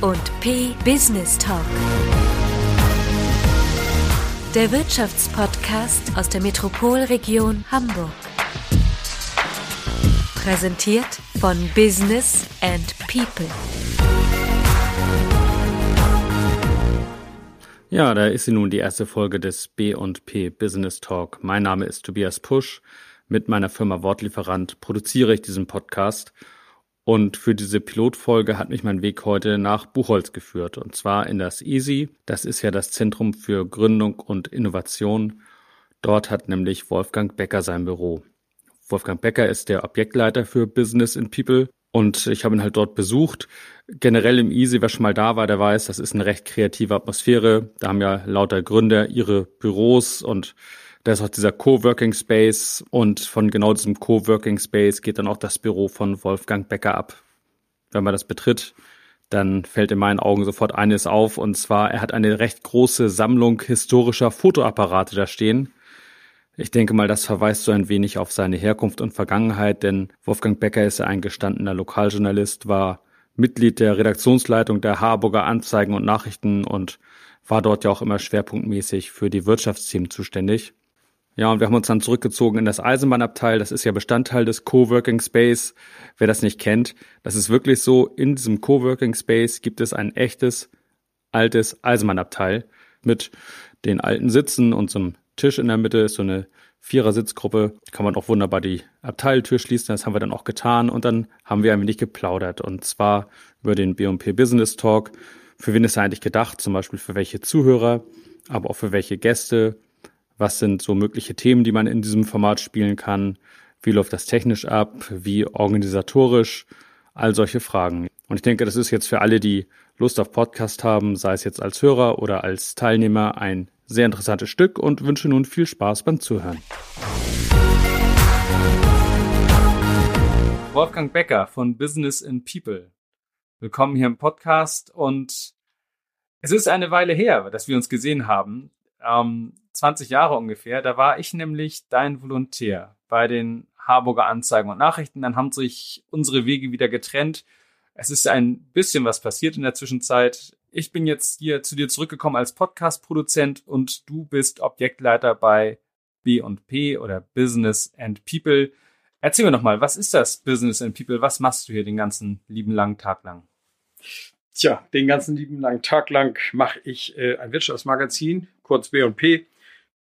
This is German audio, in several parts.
und P Business Talk. Der Wirtschaftspodcast aus der Metropolregion Hamburg. Präsentiert von Business and People. Ja, da ist sie nun die erste Folge des B&P Business Talk. Mein Name ist Tobias Pusch. Mit meiner Firma Wortlieferant produziere ich diesen Podcast und für diese Pilotfolge hat mich mein Weg heute nach Buchholz geführt, und zwar in das EASY. Das ist ja das Zentrum für Gründung und Innovation. Dort hat nämlich Wolfgang Becker sein Büro. Wolfgang Becker ist der Objektleiter für Business in People und ich habe ihn halt dort besucht. Generell im Easy, wer schon mal da war, der weiß, das ist eine recht kreative Atmosphäre. Da haben ja lauter Gründer ihre Büros und da ist auch dieser Coworking Space und von genau diesem Coworking Space geht dann auch das Büro von Wolfgang Becker ab. Wenn man das betritt, dann fällt in meinen Augen sofort eines auf und zwar, er hat eine recht große Sammlung historischer Fotoapparate da stehen. Ich denke mal, das verweist so ein wenig auf seine Herkunft und Vergangenheit, denn Wolfgang Becker ist ja ein gestandener Lokaljournalist, war Mitglied der Redaktionsleitung der Harburger Anzeigen und Nachrichten und war dort ja auch immer schwerpunktmäßig für die Wirtschaftsthemen zuständig. Ja, und wir haben uns dann zurückgezogen in das Eisenbahnabteil. Das ist ja Bestandteil des Coworking Space. Wer das nicht kennt, das ist wirklich so. In diesem Coworking Space gibt es ein echtes, altes Eisenbahnabteil mit den alten Sitzen und so einem Tisch in der Mitte ist so eine Vierer-Sitzgruppe. Kann man auch wunderbar die Abteiltür schließen. Das haben wir dann auch getan. Und dann haben wir ein wenig geplaudert. Und zwar über den B&P Business Talk. Für wen ist er eigentlich gedacht? Zum Beispiel für welche Zuhörer, aber auch für welche Gäste was sind so mögliche Themen, die man in diesem Format spielen kann? Wie läuft das technisch ab? Wie organisatorisch? All solche Fragen. Und ich denke, das ist jetzt für alle, die Lust auf Podcast haben, sei es jetzt als Hörer oder als Teilnehmer, ein sehr interessantes Stück und wünsche nun viel Spaß beim Zuhören. Wolfgang Becker von Business in People. Willkommen hier im Podcast und es ist eine Weile her, dass wir uns gesehen haben ähm, 20 Jahre ungefähr. Da war ich nämlich dein Volontär bei den Harburger Anzeigen und Nachrichten. Dann haben sich unsere Wege wieder getrennt. Es ist ein bisschen was passiert in der Zwischenzeit. Ich bin jetzt hier zu dir zurückgekommen als Podcast-Produzent und du bist Objektleiter bei B&P oder Business and People. Erzähl mir noch mal, was ist das Business and People? Was machst du hier den ganzen lieben langen Tag lang? Tja, den ganzen lieben langen Tag lang mache ich äh, ein Wirtschaftsmagazin, kurz B&P.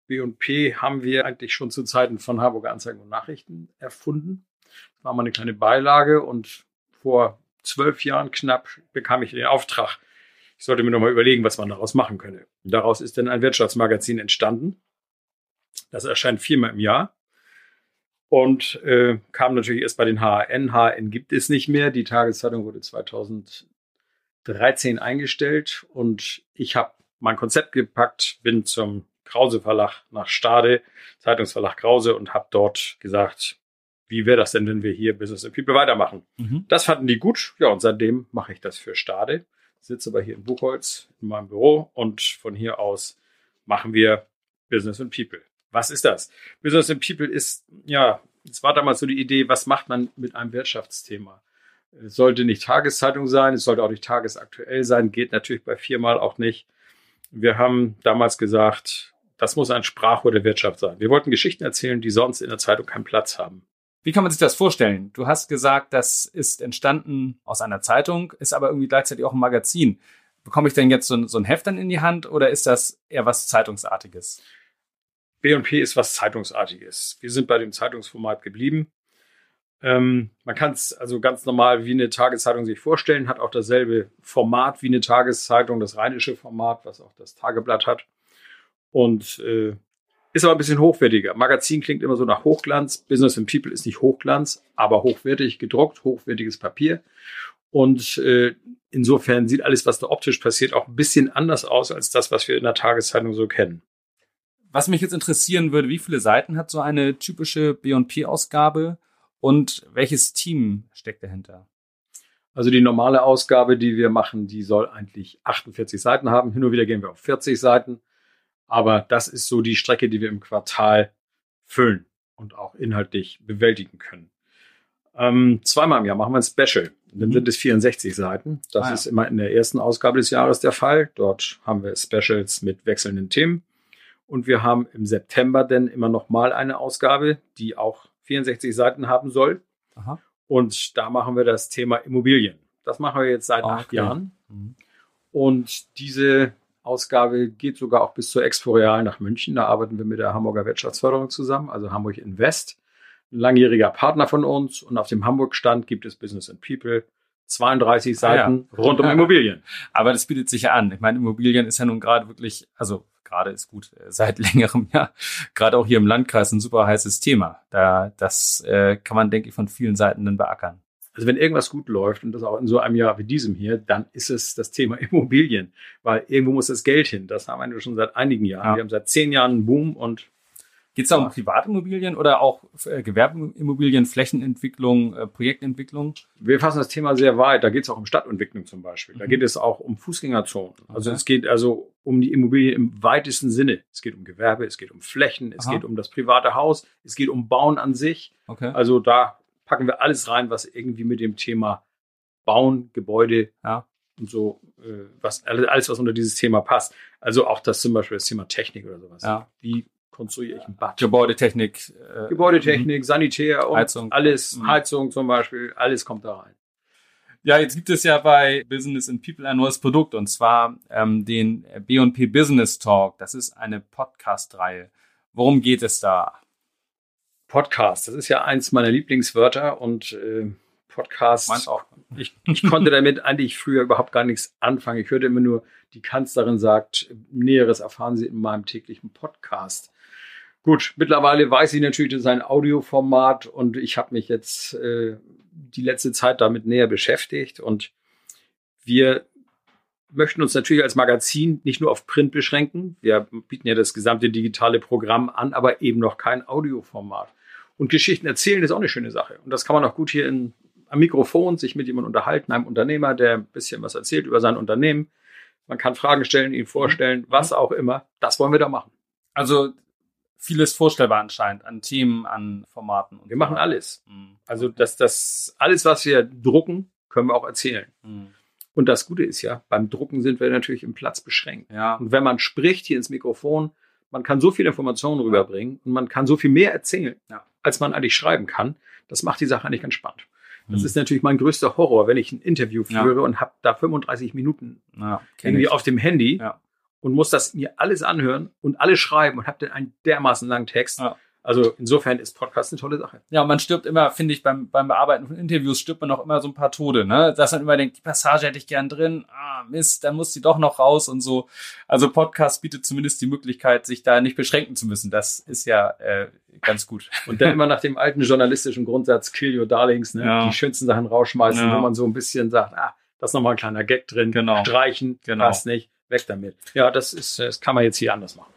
B&P haben wir eigentlich schon zu Zeiten von Harburger Anzeigen und Nachrichten erfunden. Das war mal eine kleine Beilage und vor zwölf Jahren knapp bekam ich den Auftrag, ich sollte mir nochmal überlegen, was man daraus machen könne. Daraus ist dann ein Wirtschaftsmagazin entstanden. Das erscheint viermal im Jahr und äh, kam natürlich erst bei den HN. HN gibt es nicht mehr. Die Tageszeitung wurde 2013 eingestellt und ich habe mein Konzept gepackt, bin zum Krause Verlag nach Stade, Zeitungsverlag Krause und habe dort gesagt, wie wäre das denn, wenn wir hier Business and People weitermachen? Mhm. Das fanden die gut. Ja, und seitdem mache ich das für Stade. Sitze aber hier in Buchholz in meinem Büro und von hier aus machen wir Business and People. Was ist das? Business and People ist, ja, es war damals so die Idee, was macht man mit einem Wirtschaftsthema? Es sollte nicht Tageszeitung sein, es sollte auch nicht tagesaktuell sein, geht natürlich bei viermal auch nicht. Wir haben damals gesagt, das muss ein Sprachrohr der Wirtschaft sein. Wir wollten Geschichten erzählen, die sonst in der Zeitung keinen Platz haben. Wie kann man sich das vorstellen? Du hast gesagt, das ist entstanden aus einer Zeitung, ist aber irgendwie gleichzeitig auch ein Magazin. Bekomme ich denn jetzt so ein, so ein Heft dann in die Hand oder ist das eher was Zeitungsartiges? B&P ist was Zeitungsartiges. Wir sind bei dem Zeitungsformat geblieben. Ähm, man kann es also ganz normal wie eine Tageszeitung sich vorstellen, hat auch dasselbe Format wie eine Tageszeitung, das rheinische Format, was auch das Tageblatt hat und äh, ist aber ein bisschen hochwertiger. Magazin klingt immer so nach Hochglanz. Business and People ist nicht Hochglanz, aber hochwertig gedruckt, hochwertiges Papier. Und äh, insofern sieht alles, was da optisch passiert, auch ein bisschen anders aus als das, was wir in der Tageszeitung so kennen. Was mich jetzt interessieren würde, wie viele Seiten hat so eine typische B&P-Ausgabe und welches Team steckt dahinter? Also die normale Ausgabe, die wir machen, die soll eigentlich 48 Seiten haben. Hin und wieder gehen wir auf 40 Seiten. Aber das ist so die Strecke, die wir im Quartal füllen und auch inhaltlich bewältigen können. Ähm, zweimal im Jahr machen wir ein Special. Dann Mhm. sind es 64 Seiten. Das Ah, ja. ist immer in der ersten Ausgabe des Jahres der Fall. Dort haben wir Specials mit wechselnden Themen. Und wir haben im September dann immer noch mal eine Ausgabe, die auch 64 Seiten haben soll. Aha. Und da machen wir das Thema Immobilien. Das machen wir jetzt seit Ah, acht. Jahren. Mhm. Und diese Ausgabe geht sogar auch bis zur Expo Real nach München. Da arbeiten wir mit der Hamburger Wirtschaftsförderung zusammen, also Hamburg Invest. Ein langjähriger Partner von uns. Und auf dem Hamburg-Stand gibt es Business and People. 32 Ah, ja. Seiten rund um Immobilien. Aber das bietet sich ja an. Ich meine, Immobilien ist ja nun gerade wirklich, also gerade ist gut, äh, seit längerem ja, gerade auch hier im Landkreis ein super heißes Thema. Da, das äh, kann man, denke ich, von vielen Seiten dann beackern. Also wenn irgendwas gut läuft und das auch in so einem Jahr wie diesem hier, dann ist es das Thema Immobilien, weil irgendwo muss das Geld hin. Das haben wir schon seit einigen Jahren. Ja. Wir haben seit zehn Jahren einen Boom und Geht es da um Privatimmobilien oder auch äh, Gewerbeimmobilien, Flächenentwicklung, äh, Projektentwicklung? wir fassen das Thema sehr weit. Da geht es auch um Stadtentwicklung zum Beispiel. Da Mhm. geht es auch um Fußgängerzonen. Also Okay. es geht also um die Immobilie im weitesten Sinne. Es geht um Gewerbe, es geht um Flächen, es Aha. geht um das private Haus, es geht um Bauen an sich. Okay. Also da packen wir alles rein, was irgendwie mit dem Thema Bauen, Gebäude Ja. und so, äh, was alles, was unter dieses Thema passt. Also auch das zum Beispiel das Thema Technik oder sowas. Ja. Wie konstruiere ich ein Bad? Gebäudetechnik. Äh, Gebäudetechnik, Sanitär und Heizung. alles, Mhm. Heizung zum Beispiel, alles kommt da rein. Ja, jetzt gibt es ja bei Business and People ein neues Produkt und zwar ähm, den B&P Business Talk. Das ist eine Podcast-Reihe. Worum geht es da? Podcast, das ist ja eins meiner Lieblingswörter und äh, Podcast. Meins auch. Ich, ich konnte damit eigentlich früher überhaupt gar nichts anfangen. Ich hörte immer nur, die Kanzlerin sagt, Näheres erfahren Sie in meinem täglichen Podcast. Gut, mittlerweile weiß ich natürlich, das ist ein Audioformat und ich habe mich jetzt äh, die letzte Zeit damit näher beschäftigt und wir möchten uns natürlich als Magazin nicht nur auf Print beschränken. Wir bieten ja das gesamte digitale Programm an, aber eben noch kein Audioformat. Und Geschichten erzählen ist auch eine schöne Sache. Und das kann man auch gut hier in, am Mikrofon sich mit jemandem unterhalten, einem Unternehmer, der ein bisschen was erzählt über sein Unternehmen. Man kann Fragen stellen, ihn vorstellen, was auch immer. Das wollen wir da machen. Also vieles vorstellbar anscheinend an Themen, an Formaten. Und Wir machen alles. Mhm. Also das, das, alles, was wir drucken, können wir auch erzählen. Mhm. Und das Gute ist ja, beim Drucken sind wir natürlich im Platz beschränkt. Ja. Und wenn man spricht hier ins Mikrofon, man kann so viel Informationen rüberbringen und man kann so viel mehr erzählen, Ja. als man eigentlich schreiben kann. Das macht die Sache eigentlich ganz spannend. Das Mhm. ist natürlich mein größter Horror, wenn ich ein Interview Ja. führe und habe da 35 Minuten ja, irgendwie ich. auf dem Handy Ja. und muss das mir alles anhören und alles schreiben und habe dann einen dermaßen langen Text. Ja. Also insofern ist Podcast eine tolle Sache. Ja, und man stirbt immer, finde ich, beim, beim Bearbeiten von Interviews stirbt man auch immer so ein paar Tode, ne? Dass man immer denkt, die Passage hätte ich gern drin, ah, Mist, dann muss die doch noch raus und so. Also Podcast bietet zumindest die Möglichkeit, sich da nicht beschränken zu müssen. Das ist ja äh, ganz gut. Und dann immer nach dem alten journalistischen Grundsatz Kill Your Darlings, ne? Ja. die schönsten Sachen rausschmeißen, Ja. wo man so ein bisschen sagt, ah, da ist nochmal ein kleiner Gag drin, Genau. streichen, Genau. passt nicht, weg damit. Ja, das ist, das kann man jetzt hier anders machen.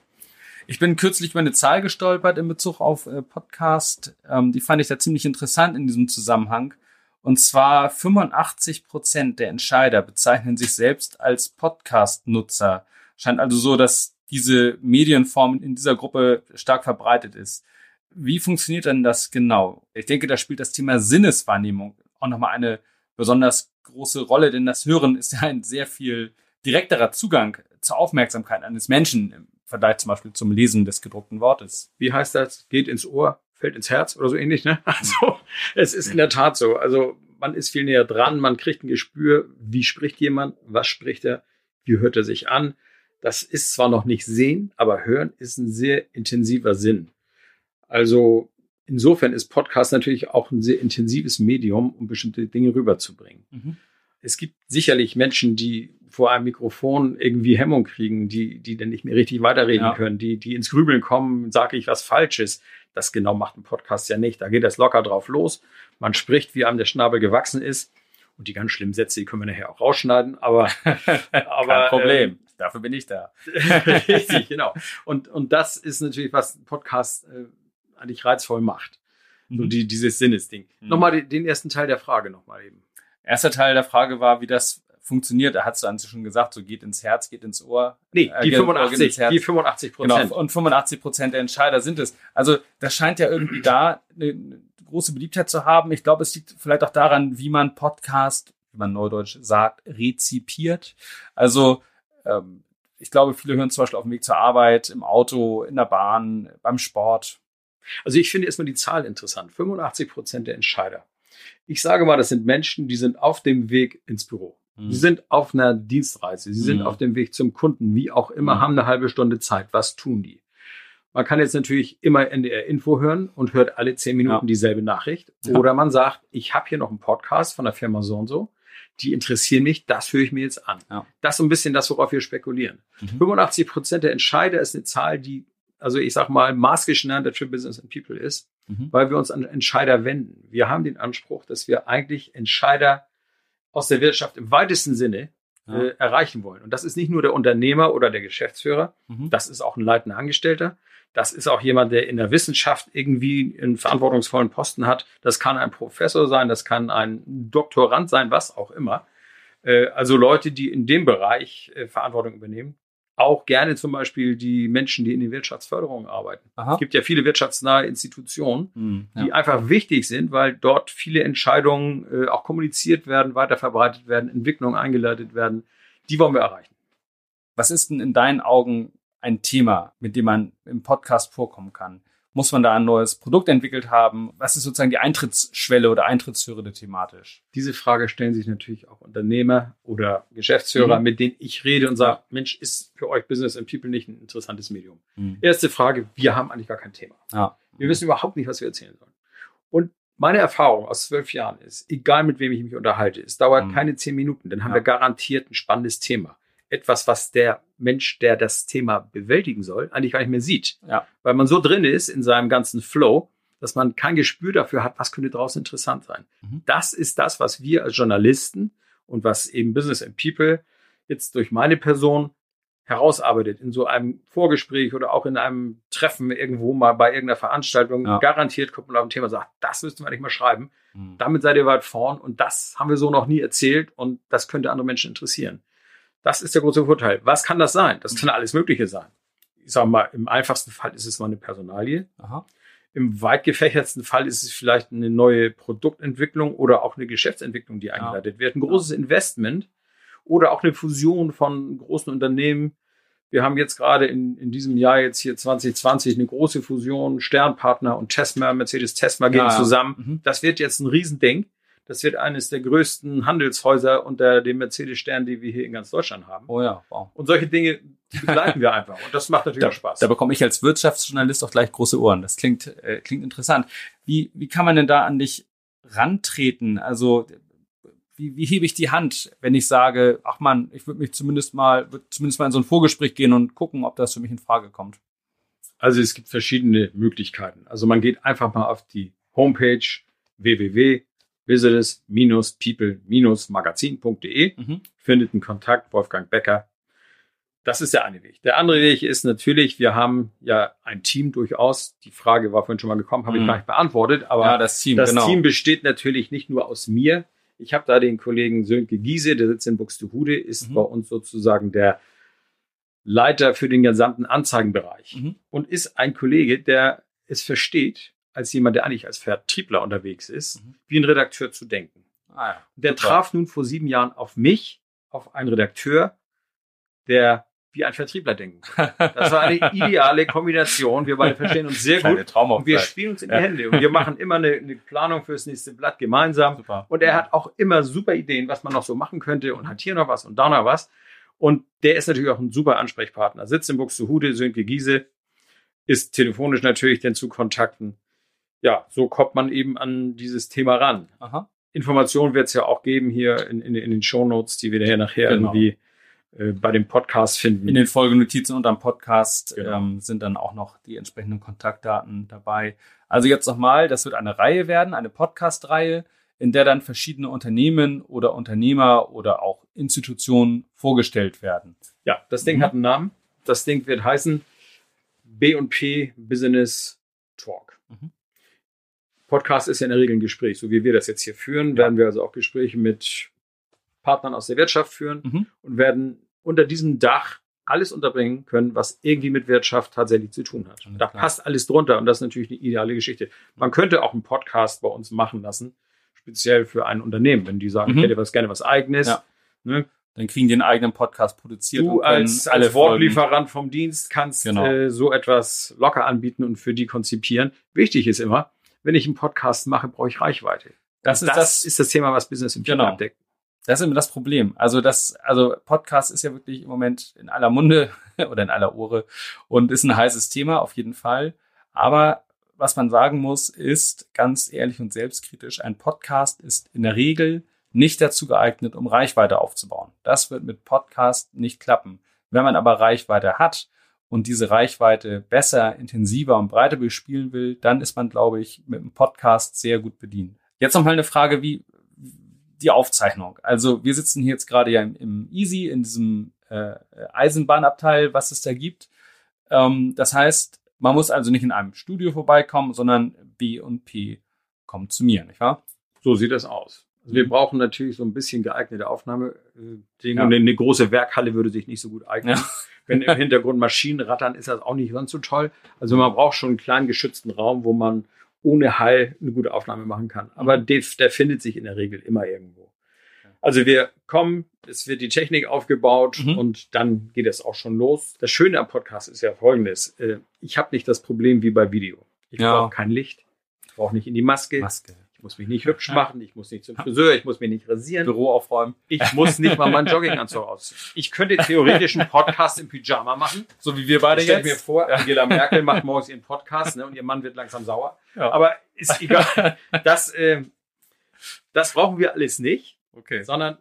Ich bin kürzlich über eine Zahl gestolpert in Bezug auf äh, Podcast. Ähm, die fand ich da ziemlich interessant in diesem Zusammenhang. Und zwar 85 Prozent der Entscheider bezeichnen sich selbst als Podcast-Nutzer. Scheint also so, dass diese Medienform in dieser Gruppe stark verbreitet ist. Wie funktioniert denn das genau? Ich denke, da spielt das Thema Sinneswahrnehmung auch nochmal eine besonders große Rolle, denn das Hören ist ja ein sehr viel direkterer Zugang zur Aufmerksamkeit eines Menschen Vergleich zum Beispiel zum Lesen des gedruckten Wortes. Wie heißt das? Geht ins Ohr, fällt ins Herz oder so ähnlich, ne? Also, es ist in der Tat so. Also, man ist viel näher dran, man kriegt ein Gespür, wie spricht jemand, was spricht er, wie hört er sich an. Das ist zwar noch nicht sehen, aber hören ist ein sehr intensiver Sinn. Also, insofern ist Podcast natürlich auch ein sehr intensives Medium, um bestimmte Dinge rüberzubringen. Es gibt sicherlich Menschen, die vor einem Mikrofon irgendwie Hemmung kriegen, die, die dann nicht mehr richtig weiterreden Ja. können, die, die ins Grübeln kommen, sage ich was Falsches. Das genau macht ein Podcast ja nicht. Da geht das locker drauf los. Man spricht, wie einem der Schnabel gewachsen ist. Und die ganz schlimmen Sätze, die können wir nachher auch rausschneiden. Aber, aber Kein Problem. Dafür bin ich da. Richtig, genau. Und, und das ist natürlich, was ein Podcast äh, eigentlich reizvoll macht. So Mhm. die, dieses Sinnesding. Mhm. Nochmal den, den ersten Teil der Frage nochmal eben. Erster Teil der Frage war, wie das funktioniert. Da hast du an sich schon gesagt, so geht ins Herz, geht ins Ohr. Nee, Äh, die geht 85, ins Herz. die 85 Genau, Prozent. und 85 Prozent der Entscheider sind es. Also das scheint ja irgendwie da eine eine große Beliebtheit zu haben. Ich glaube, es liegt vielleicht auch daran, wie man Podcast, wie man neudeutsch sagt, rezipiert. Also ähm, ich glaube, viele hören zum Beispiel auf dem Weg zur Arbeit, im Auto, in der Bahn, beim Sport. Also ich finde erstmal die Zahl interessant. 85 Prozent der Entscheider. Ich sage mal, das sind Menschen, die sind auf dem Weg ins Büro. Mhm. Sie sind auf einer Dienstreise. Sie sind mhm. auf dem Weg zum Kunden, wie auch immer, mhm. haben eine halbe Stunde Zeit. Was tun die? Man kann jetzt natürlich immer NDR Info hören und hört alle zehn Minuten ja. dieselbe Nachricht. Ja. Oder man sagt, ich habe hier noch einen Podcast von der Firma so und so. Die interessieren mich, das höre ich mir jetzt an. Ja. Das ist so ein bisschen das, worauf wir spekulieren. Mhm. 85 Prozent der Entscheider ist eine Zahl, die, also ich sag mal, maßgeschneidert für Business and People ist, mhm. weil wir uns an Entscheider wenden. Wir haben den Anspruch, dass wir eigentlich Entscheider aus der Wirtschaft im weitesten Sinne ja. äh, erreichen wollen. Und das ist nicht nur der Unternehmer oder der Geschäftsführer, mhm. das ist auch ein leitender Angestellter, das ist auch jemand, der in der Wissenschaft irgendwie einen verantwortungsvollen Posten hat. Das kann ein Professor sein, das kann ein Doktorand sein, was auch immer. Äh, also Leute, die in dem Bereich äh, Verantwortung übernehmen. Auch gerne zum Beispiel die Menschen, die in der Wirtschaftsförderung arbeiten. Aha. Es gibt ja viele wirtschaftsnahe Institutionen, mhm, ja. die einfach wichtig sind, weil dort viele Entscheidungen äh, auch kommuniziert werden, weiterverbreitet werden, Entwicklungen eingeleitet werden. Die wollen wir erreichen. Was ist denn in deinen Augen ein Thema, mit dem man im Podcast vorkommen kann? Muss man da ein neues Produkt entwickelt haben? Was ist sozusagen die Eintrittsschwelle oder Eintrittshürde thematisch? Diese Frage stellen sich natürlich auch Unternehmer oder Geschäftsführer, mhm. mit denen ich rede und sage, Mensch, ist für euch Business and People nicht ein interessantes Medium? Mhm. Erste Frage, wir haben eigentlich gar kein Thema. Ja. Wir wissen überhaupt nicht, was wir erzählen sollen. Und meine Erfahrung aus zwölf Jahren ist, egal mit wem ich mich unterhalte, es dauert mhm. keine zehn Minuten, dann haben ja. wir garantiert ein spannendes Thema etwas, was der Mensch, der das Thema bewältigen soll, eigentlich gar nicht mehr sieht. Ja. Weil man so drin ist in seinem ganzen Flow, dass man kein Gespür dafür hat, was könnte draußen interessant sein. Mhm. Das ist das, was wir als Journalisten und was eben Business and People jetzt durch meine Person herausarbeitet in so einem Vorgespräch oder auch in einem Treffen irgendwo mal bei irgendeiner Veranstaltung. Ja. Garantiert kommt man auf ein Thema und sagt, das müssten wir nicht mal schreiben. Mhm. Damit seid ihr weit vorn und das haben wir so noch nie erzählt und das könnte andere Menschen interessieren. Das ist der große Vorteil. Was kann das sein? Das kann alles Mögliche sein. Ich sage mal, im einfachsten Fall ist es mal eine Personalie. Aha. Im weit gefächertsten Fall ist es vielleicht eine neue Produktentwicklung oder auch eine Geschäftsentwicklung, die eingeleitet ja. wird. Ein großes ja. Investment oder auch eine Fusion von großen Unternehmen. Wir haben jetzt gerade in, in diesem Jahr jetzt hier 2020 eine große Fusion. Sternpartner und Tesla, Mercedes Tesla gehen ja, zusammen. Mhm. Das wird jetzt ein Riesending. Das wird eines der größten Handelshäuser unter dem Mercedes-Stern, die wir hier in ganz Deutschland haben. Oh ja, wow. Und solche Dinge begleiten wir einfach. Und das macht natürlich da, auch Spaß. Da bekomme ich als Wirtschaftsjournalist auch gleich große Ohren. Das klingt, äh, klingt interessant. Wie, wie kann man denn da an dich rantreten? Also, wie, wie hebe ich die Hand, wenn ich sage, ach man, ich würde mich zumindest mal, würde zumindest mal in so ein Vorgespräch gehen und gucken, ob das für mich in Frage kommt? Also es gibt verschiedene Möglichkeiten. Also man geht einfach mal auf die Homepage www business-people-magazin.de, mhm. findet einen Kontakt, Wolfgang Becker. Das ist der eine Weg. Der andere Weg ist natürlich, wir haben ja ein Team durchaus. Die Frage war vorhin schon mal gekommen, habe mhm. ich gar nicht beantwortet, aber ja, das, Team, das genau. Team besteht natürlich nicht nur aus mir. Ich habe da den Kollegen Sönke Giese, der sitzt in Buxtehude, ist mhm. bei uns sozusagen der Leiter für den gesamten Anzeigenbereich mhm. und ist ein Kollege, der es versteht, als jemand, der eigentlich als Vertriebler unterwegs ist, mhm. wie ein Redakteur zu denken. Ah ja, der super. traf nun vor sieben Jahren auf mich, auf einen Redakteur, der wie ein Vertriebler denken. Das war eine ideale Kombination. Wir beide verstehen uns sehr gut. Und wir spielen uns in die ja. Hände. Und wir machen immer eine, eine Planung fürs nächste Blatt gemeinsam. Super. Und er hat auch immer super Ideen, was man noch so machen könnte und hat hier noch was und da noch was. Und der ist natürlich auch ein super Ansprechpartner. Sitzt in Buxtehude, Sönke Giese, ist telefonisch natürlich denn zu kontakten ja, so kommt man eben an dieses Thema ran. Aha. Informationen wird es ja auch geben hier in, in, in den Shownotes, die wir hier nachher genau. irgendwie äh, bei dem Podcast finden. In den Folgenotizen und am Podcast genau. ähm, sind dann auch noch die entsprechenden Kontaktdaten dabei. Also jetzt nochmal, das wird eine Reihe werden, eine Podcast-Reihe, in der dann verschiedene Unternehmen oder Unternehmer oder auch Institutionen vorgestellt werden. Ja, das Ding mhm. hat einen Namen. Das Ding wird heißen B&P Business. Podcast ist ja in der Regel ein Gespräch, so wie wir das jetzt hier führen, werden wir also auch Gespräche mit Partnern aus der Wirtschaft führen mhm. und werden unter diesem Dach alles unterbringen können, was irgendwie mit Wirtschaft tatsächlich zu tun hat. Da klar. passt alles drunter und das ist natürlich eine ideale Geschichte. Man könnte auch einen Podcast bei uns machen lassen, speziell für ein Unternehmen, wenn die sagen, Mhm. ich hätte was gerne was eigenes. Ja. Ne? Dann kriegen die einen eigenen Podcast produziert. Du als, alle als Wortlieferant vom Dienst kannst Genau. äh, so etwas locker anbieten und für die konzipieren. Wichtig ist immer, wenn ich einen Podcast mache, brauche ich Reichweite. Das ist das, ist das Thema, was Business im Genau. abdeckt. Das ist immer das Problem. Also das, also Podcast ist ja wirklich im Moment in aller Munde oder in aller Ohre und ist ein heißes Thema auf jeden Fall. Aber was man sagen muss, ist ganz ehrlich und selbstkritisch, ein Podcast ist in der Regel nicht dazu geeignet, um Reichweite aufzubauen. Das wird mit Podcast nicht klappen. Wenn man aber Reichweite hat und diese Reichweite besser, intensiver und breiter bespielen will, dann ist man, glaube ich, mit dem Podcast sehr gut bedient. Jetzt noch mal eine Frage, wie die Aufzeichnung. Also wir sitzen hier jetzt gerade ja im, im Easy, in diesem äh, Eisenbahnabteil, was es da gibt. Ähm, das heißt, man muss also nicht in einem Studio vorbeikommen, sondern B und P kommt zu mir, nicht wahr? So sieht das aus. Also wir Mhm. brauchen natürlich so ein bisschen geeignete Aufnahme. äh. Ja. Eine große Werkhalle würde sich nicht so gut eignen. Ja. Wenn im Hintergrund Maschinen rattern, ist das auch nicht ganz so toll. Also man braucht schon einen kleinen geschützten Raum, wo man ohne Hall eine gute Aufnahme machen kann. Aber Mhm. der, der findet sich in der Regel immer irgendwo. Also wir kommen, es wird die Technik aufgebaut Mhm. und dann geht es auch schon los. Das Schöne am Podcast ist ja folgendes. äh, Ich habe nicht das Problem wie bei Video. Ich Ja. brauche kein Licht. Ich brauche nicht in die Maske. Maske. Ich muss mich nicht hübsch machen, ich muss nicht zum Friseur, ich muss mich nicht rasieren. Büro aufräumen. Ich muss nicht mal meinen Jogginganzug ausziehen. Ich könnte theoretisch einen Podcast im Pyjama machen. So wie wir beide Stell jetzt. mir vor, Angela Merkel macht morgens ihren Podcast ne, und ihr Mann wird langsam sauer. Ja. Aber ist egal. Das, äh, das brauchen wir alles nicht, okay. sondern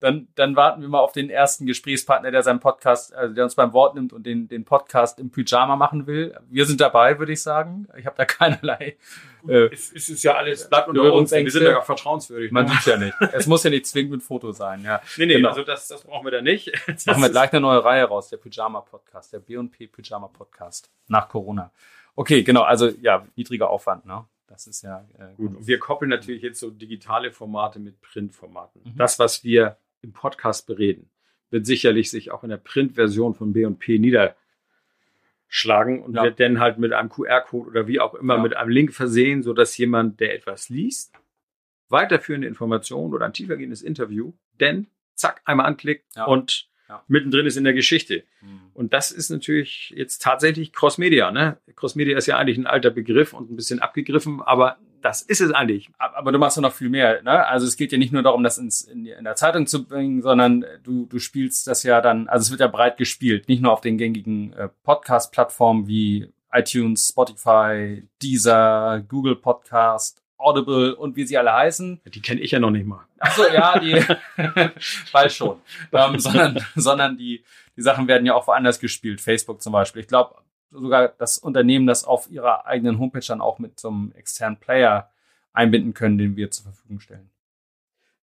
Dann, dann warten wir mal auf den ersten Gesprächspartner, der seinen Podcast, also der uns beim Wort nimmt und den, den Podcast im Pyjama machen will. Wir sind dabei, würde ich sagen. Ich habe da keinerlei. Äh, es, es ist ja alles bleibt unter uns. Wir sind ja auch vertrauenswürdig. man ne? sieht ja nicht. Es muss ja nicht zwingend mit Foto sein. Ja. nee, nee, genau. also das, das brauchen wir da nicht. Das Machen wir gleich eine neue Reihe raus, der Pyjama Podcast, der B&P Pyjama Podcast nach Corona. Okay, genau, also ja, niedriger Aufwand, ne? Das ist ja äh, Gut, und wir koppeln natürlich jetzt so digitale Formate mit Printformaten. Mhm. Das, was wir im Podcast bereden, wird sicherlich sich auch in der Printversion von B&P niederschlagen und Ja. wird dann halt mit einem QR-Code oder wie auch immer Ja. mit einem Link versehen, sodass jemand, der etwas liest, weiterführende Informationen oder ein tiefergehendes Interview, denn zack, einmal anklickt Ja. und mittendrin ist in der Geschichte. Mhm. Und das ist natürlich jetzt tatsächlich Crossmedia. Ne? Crossmedia ist ja eigentlich ein alter Begriff und ein bisschen abgegriffen, aber das ist es eigentlich. Ab- Aber du machst ja noch viel mehr, ne? Also es geht ja nicht nur darum, das ins, in, in der Zeitung zu bringen, sondern du, du spielst das ja dann, also es wird ja breit gespielt, nicht nur auf den gängigen äh, Podcast-Plattformen wie iTunes, Spotify, Deezer, Google Podcast, Audible und wie sie alle heißen. Die kenne ich ja noch nicht mal. Achso, ja, die bald schon. Ähm, sondern, sondern die, die Sachen werden ja auch woanders gespielt. Facebook zum Beispiel. Ich glaube sogar das Unternehmen, das auf ihrer eigenen Homepage dann auch mit so einem externen Player einbinden können, den wir zur Verfügung stellen.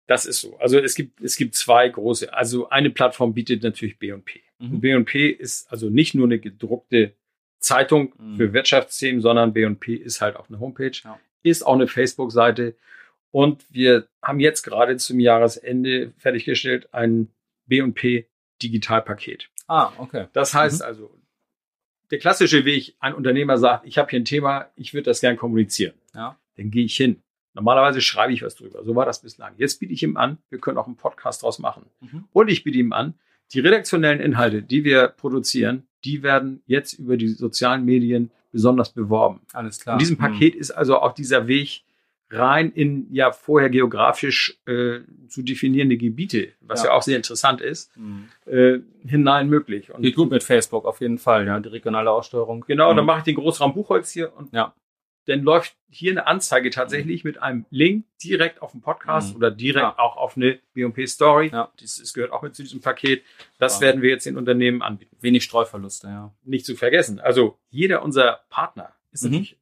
Das ist so. Also es gibt, es gibt zwei große. Also eine Plattform bietet natürlich B&P. Mhm. Und B&P ist also nicht nur eine gedruckte Zeitung Mhm. für Wirtschaftsthemen, sondern B&P ist halt auch eine Homepage, Ja. ist auch eine Facebook-Seite. Und wir haben jetzt gerade zum Jahresende fertiggestellt ein B&P Digitalpaket. Ah, okay. Das heißt also, der klassische Weg, ein Unternehmer sagt, ich habe hier ein Thema, ich würde das gern kommunizieren. Ja. Dann gehe ich hin. Normalerweise schreibe ich was drüber. So war das bislang. Jetzt biete ich ihm an, wir können auch einen Podcast draus machen. Mhm. Und ich biete ihm an, die redaktionellen Inhalte, die wir produzieren, die werden jetzt über die sozialen Medien besonders beworben. Alles klar. In diesem Mhm. Paket ist also auch dieser Weg rein in ja vorher geografisch äh, zu definierende Gebiete, was ja, Ja. auch sehr interessant ist, Mhm. äh, hinein möglich. Und Geht gut mit Facebook, auf jeden Fall, ja. Die regionale Aussteuerung. Genau, dann Mhm. mache ich den Großraum Buchholz hier und Ja. dann läuft hier eine Anzeige tatsächlich mit einem Link direkt auf den Podcast Mhm. oder direkt Ja. auch auf eine B&P Story. Ja. Das, das gehört auch mit zu diesem Paket. Das werden wir jetzt den Unternehmen anbieten. Wenig Streuverluste, ja. Nicht zu vergessen. Also jeder unserer Partner ist Mhm. natürlich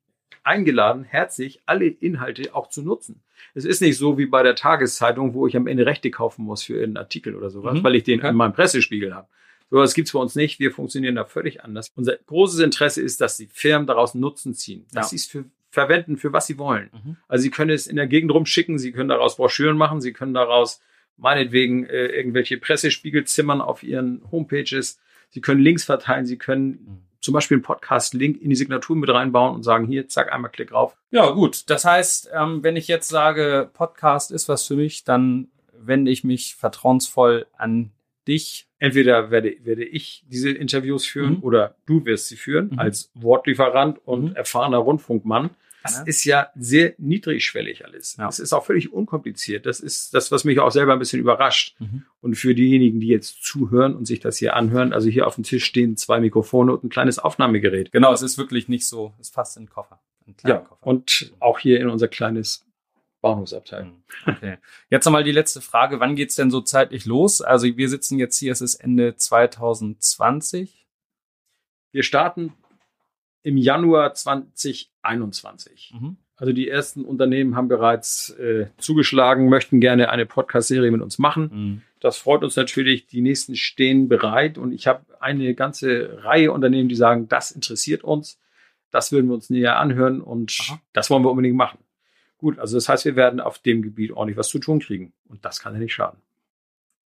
eingeladen, herzlich alle Inhalte auch zu nutzen. Es ist nicht so wie bei der Tageszeitung, wo ich am Ende Rechte kaufen muss für irgendeinen Artikel oder sowas, Mhm. weil ich den Okay. in meinem Pressespiegel habe. So was gibt's bei uns nicht. Wir funktionieren da völlig anders. Unser großes Interesse ist, dass die Firmen daraus Nutzen ziehen, dass Ja. sie es für verwenden, für was sie wollen. Mhm. Also sie können es in der Gegend rumschicken, sie können daraus Broschüren machen, sie können daraus meinetwegen äh, irgendwelche Pressespiegel zimmern auf ihren Homepages. Sie können Links verteilen, Sie können Mhm. Zum Beispiel einen Podcast-Link in die Signatur mit reinbauen und sagen, hier, zack, einmal Klick rauf. Ja, gut. Das heißt, ähm, wenn ich jetzt sage, Podcast ist was für mich, dann wende ich mich vertrauensvoll an dich. Entweder werde, werde ich diese Interviews führen Mhm. oder du wirst sie führen Mhm. als Wortlieferant und Mhm. erfahrener Rundfunkmann. Das ist ja sehr niedrigschwellig alles. Ja. Es ist auch völlig unkompliziert. Das ist das, was mich auch selber ein bisschen überrascht. Mhm. Und für diejenigen, die jetzt zuhören und sich das hier anhören, also hier auf dem Tisch stehen zwei Mikrofone und ein kleines Aufnahmegerät. Genau, es ist wirklich nicht so, es passt in den Koffer. Kleinen Ja, Koffer. und auch hier in unser kleines Bahnhofsabteil. Mhm. Okay. Jetzt nochmal die letzte Frage. Wann geht's denn so zeitlich los? Also wir sitzen jetzt hier, es ist Ende 2020. Wir starten im Januar 2021. Mhm. Also die ersten Unternehmen haben bereits äh, zugeschlagen, möchten gerne eine Podcast-Serie mit uns machen. Mhm. Das freut uns natürlich. Die nächsten stehen bereit und ich habe eine ganze Reihe Unternehmen, die sagen, das interessiert uns. Das würden wir uns näher anhören und Aha. das wollen wir unbedingt machen. Gut, also das heißt, wir werden auf dem Gebiet ordentlich was zu tun kriegen und das kann ja nicht schaden.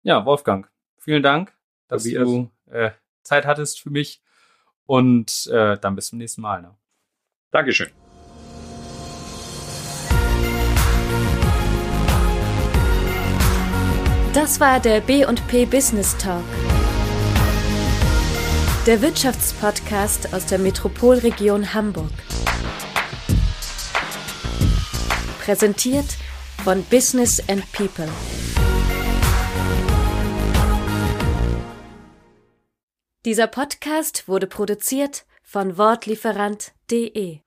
Ja, Wolfgang, vielen Dank, dass Tobias. du äh, Zeit hattest für mich. Und äh, dann bis zum nächsten Mal. Ne? Dankeschön. Das war der B&P Business Talk. Der Wirtschaftspodcast aus der Metropolregion Hamburg. Präsentiert von Business and People. Dieser Podcast wurde produziert von Wortlieferant.de